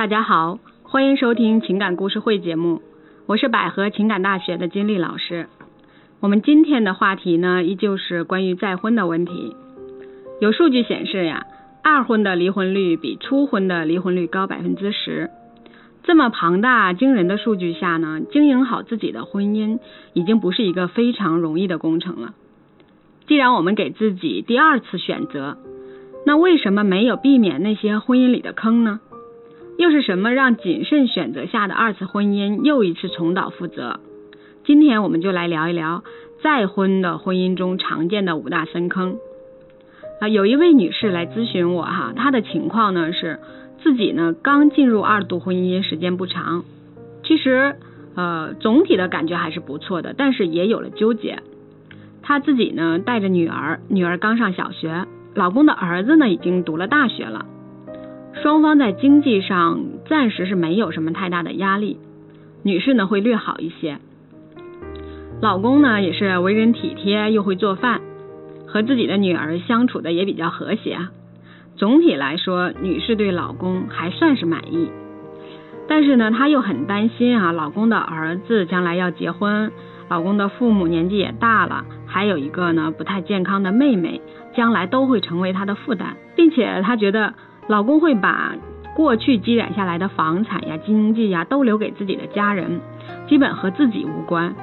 大家好，欢迎收听情感故事会节目，我是百合情感大学的金丽老师。我们今天的话题呢，依旧是关于再婚的问题。有数据显示呀，二婚的离婚率比初婚的离婚率高百分之十。这么庞大惊人的数据下呢，经营好自己的婚姻已经不是一个非常容易的工程了。既然我们给自己第二次选择，那为什么没有避免那些婚姻里的坑呢？又是什么让谨慎选择下的二次婚姻又一次重蹈覆辙？今天我们就来聊一聊再婚的婚姻中常见的五大深坑。啊，有一位女士来咨询我哈，她的情况呢是自己呢刚进入二度婚姻时间不长，其实呃总体的感觉还是不错的，但是也有了纠结。她自己呢带着女儿，女儿刚上小学，老公的儿子呢已经读了大学了。双方在经济上暂时是没有什么太大的压力，女士呢会略好一些。老公呢也是为人体贴又会做饭，和自己的女儿相处的也比较和谐。总体来说，女士对老公还算是满意。但是呢，她又很担心啊，老公的儿子将来要结婚，老公的父母年纪也大了，还有一个呢不太健康的妹妹，将来都会成为她的负担，并且她觉得。老公会把过去积攒下来的房产呀、经济呀都留给自己的家人，基本和自己无关。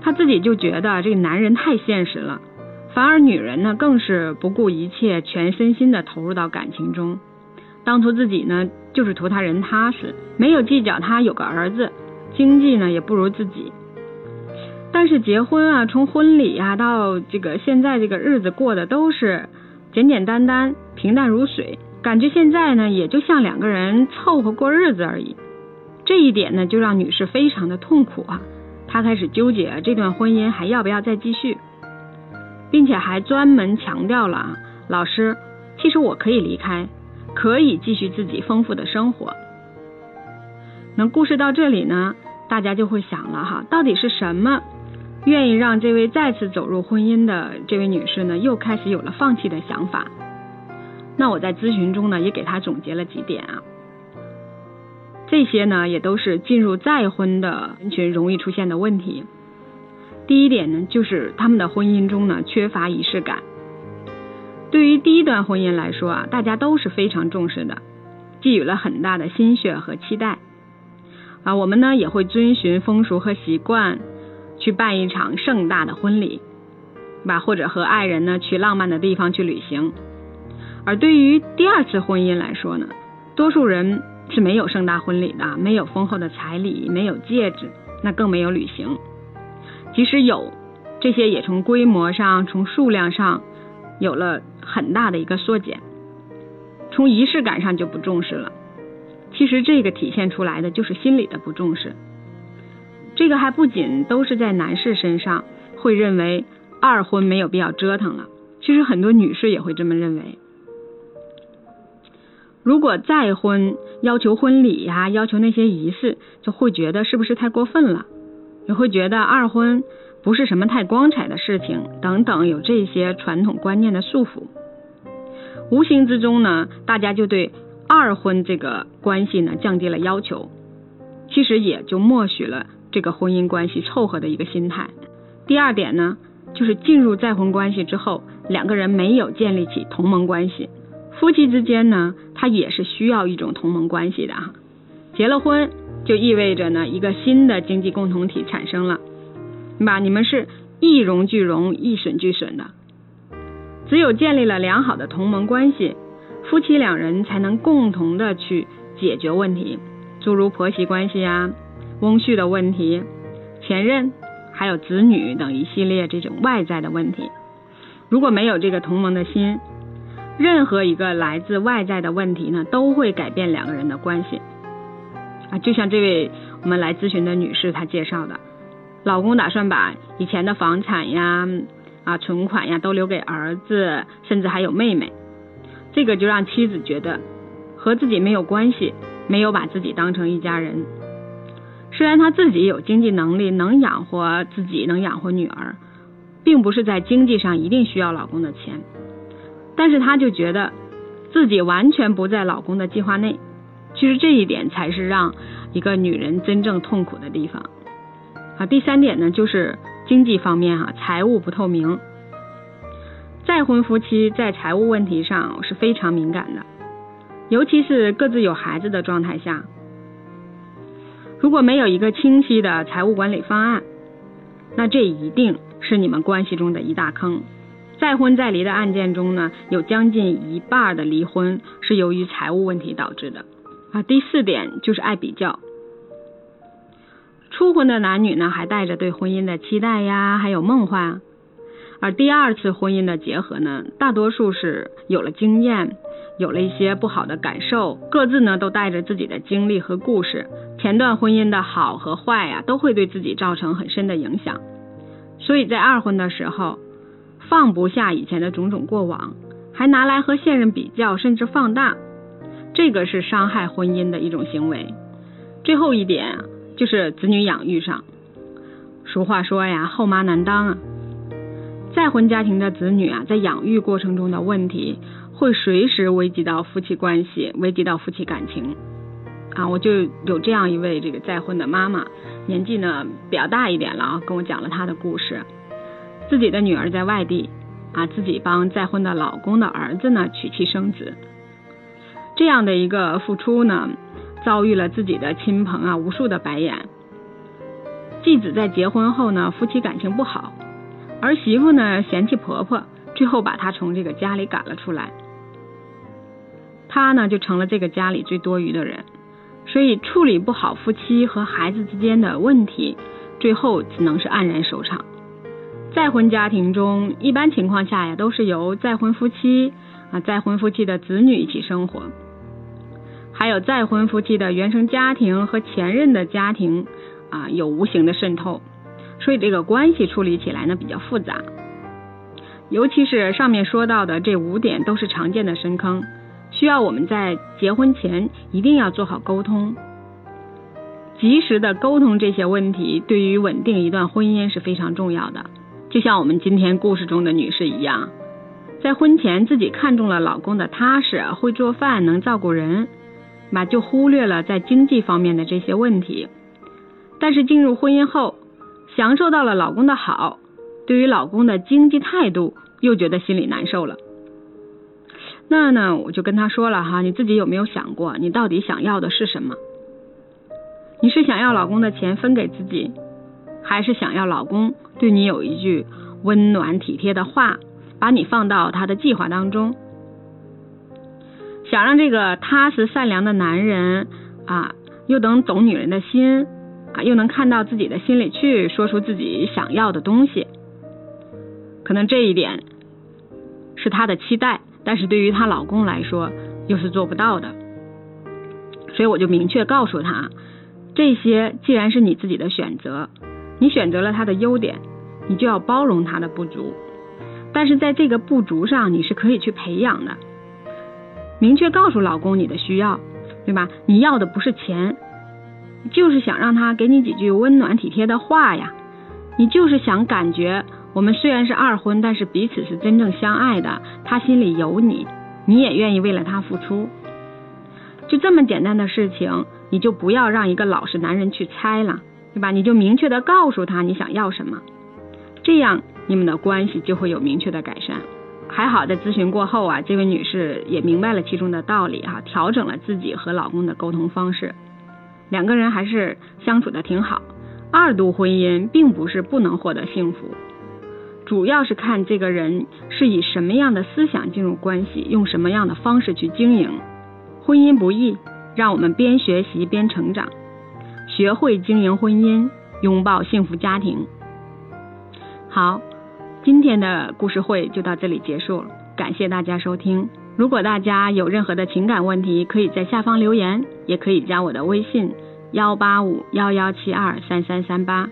他自己就觉得这个男人太现实了，反而女人呢更是不顾一切、全身心的投入到感情中。当初自己呢就是图他人踏实，没有计较他有个儿子，经济呢也不如自己。但是结婚啊，从婚礼啊到这个现在这个日子过的都是。简简单单，平淡如水，感觉现在呢，也就像两个人凑合过日子而已。这一点呢，就让女士非常的痛苦啊。她开始纠结这段婚姻还要不要再继续，并且还专门强调了啊，老师，其实我可以离开，可以继续自己丰富的生活。那故事到这里呢，大家就会想了哈，到底是什么？愿意让这位再次走入婚姻的这位女士呢，又开始有了放弃的想法。那我在咨询中呢，也给他总结了几点啊。这些呢，也都是进入再婚的人群容易出现的问题。第一点呢，就是他们的婚姻中呢缺乏仪式感。对于第一段婚姻来说啊，大家都是非常重视的，寄予了很大的心血和期待啊。我们呢也会遵循风俗和习惯。去办一场盛大的婚礼，吧，或者和爱人呢去浪漫的地方去旅行。而对于第二次婚姻来说呢，多数人是没有盛大婚礼的，没有丰厚的彩礼，没有戒指，那更没有旅行。即使有，这些也从规模上、从数量上有了很大的一个缩减。从仪式感上就不重视了。其实这个体现出来的就是心理的不重视。这个还不仅都是在男士身上会认为二婚没有必要折腾了，其实很多女士也会这么认为。如果再婚要求婚礼呀，要求那些仪式，就会觉得是不是太过分了？也会觉得二婚不是什么太光彩的事情等等，有这些传统观念的束缚，无形之中呢，大家就对二婚这个关系呢降低了要求，其实也就默许了。这个婚姻关系凑合的一个心态。第二点呢，就是进入再婚关系之后，两个人没有建立起同盟关系。夫妻之间呢，他也是需要一种同盟关系的哈。结了婚就意味着呢，一个新的经济共同体产生了，对吧？你们是一荣俱荣，一损俱损的。只有建立了良好的同盟关系，夫妻两人才能共同的去解决问题，诸如婆媳关系啊。翁婿的问题、前任还有子女等一系列这种外在的问题，如果没有这个同盟的心，任何一个来自外在的问题呢，都会改变两个人的关系。啊，就像这位我们来咨询的女士她介绍的，老公打算把以前的房产呀、啊存款呀都留给儿子，甚至还有妹妹，这个就让妻子觉得和自己没有关系，没有把自己当成一家人。虽然她自己有经济能力，能养活自己，能养活女儿，并不是在经济上一定需要老公的钱，但是她就觉得自己完全不在老公的计划内，其实这一点才是让一个女人真正痛苦的地方。啊，第三点呢，就是经济方面哈，财务不透明。再婚夫妻在财务问题上是非常敏感的，尤其是各自有孩子的状态下，如果没有一个清晰的财务管理方案，那这一定是你们关系中的一大坑。再婚再离的案件中呢，有将近一半的离婚是由于财务问题导致的。啊，第四点就是爱比较。初婚的男女呢，还带着对婚姻的期待呀，还有梦幻；而第二次婚姻的结合呢，大多数是有了经验，有了一些不好的感受，各自呢都带着自己的经历和故事。前段婚姻的好和坏呀，都会对自己造成很深的影响。所以在二婚的时候，放不下以前的种种过往，还拿来和现任比较，甚至放大，这个是伤害婚姻的一种行为。最后一点。就是子女养育上，俗话说呀，后妈难当啊。再婚家庭的子女啊，在养育过程中的问题，会随时危及到夫妻关系，危及到夫妻感情啊。我就有这样一位这个再婚的妈妈，年纪呢比较大一点了啊，跟我讲了她的故事。自己的女儿在外地啊，自己帮再婚的老公的儿子呢娶妻生子，这样的一个付出呢。遭遇了自己的亲朋啊无数的白眼，继子在结婚后呢，夫妻感情不好，儿媳妇呢嫌弃婆婆，最后把她从这个家里赶了出来，她呢就成了这个家里最多余的人，所以处理不好夫妻和孩子之间的问题，最后只能是黯然收场。再婚家庭中，一般情况下呀，都是由再婚夫妻啊再婚夫妻的子女一起生活。还有再婚夫妻的原生家庭和前任的家庭啊，有无形的渗透，所以这个关系处理起来呢比较复杂。尤其是上面说到的这五点都是常见的深坑，需要我们在结婚前一定要做好沟通，及时的沟通这些问题，对于稳定一段婚姻是非常重要的。就像我们今天故事中的女士一样，在婚前自己看中了老公的踏实、会做饭、能照顾人。嘛，就忽略了在经济方面的这些问题，但是进入婚姻后，享受到了老公的好，对于老公的经济态度又觉得心里难受了。那呢，我就跟他说了哈，你自己有没有想过，你到底想要的是什么？你是想要老公的钱分给自己，还是想要老公对你有一句温暖体贴的话，把你放到他的计划当中？想让这个踏实善良的男人啊，又能懂女人的心啊，又能看到自己的心里去，说出自己想要的东西。可能这一点是她的期待，但是对于她老公来说又是做不到的。所以我就明确告诉他，这些既然是你自己的选择，你选择了他的优点，你就要包容他的不足。但是在这个不足上，你是可以去培养的。明确告诉老公你的需要，对吧？你要的不是钱，就是想让他给你几句温暖体贴的话呀。你就是想感觉我们虽然是二婚，但是彼此是真正相爱的。他心里有你，你也愿意为了他付出。就这么简单的事情，你就不要让一个老实男人去猜了，对吧？你就明确的告诉他你想要什么，这样你们的关系就会有明确的改善。还好，在咨询过后啊，这位女士也明白了其中的道理哈，调整了自己和老公的沟通方式，两个人还是相处的挺好。二度婚姻并不是不能获得幸福，主要是看这个人是以什么样的思想进入关系，用什么样的方式去经营。婚姻不易，让我们边学习边成长，学会经营婚姻，拥抱幸福家庭。好。今天的故事会就到这里结束了，感谢大家收听。如果大家有任何的情感问题，可以在下方留言，也可以加我的微信幺八五幺幺七二三三三八。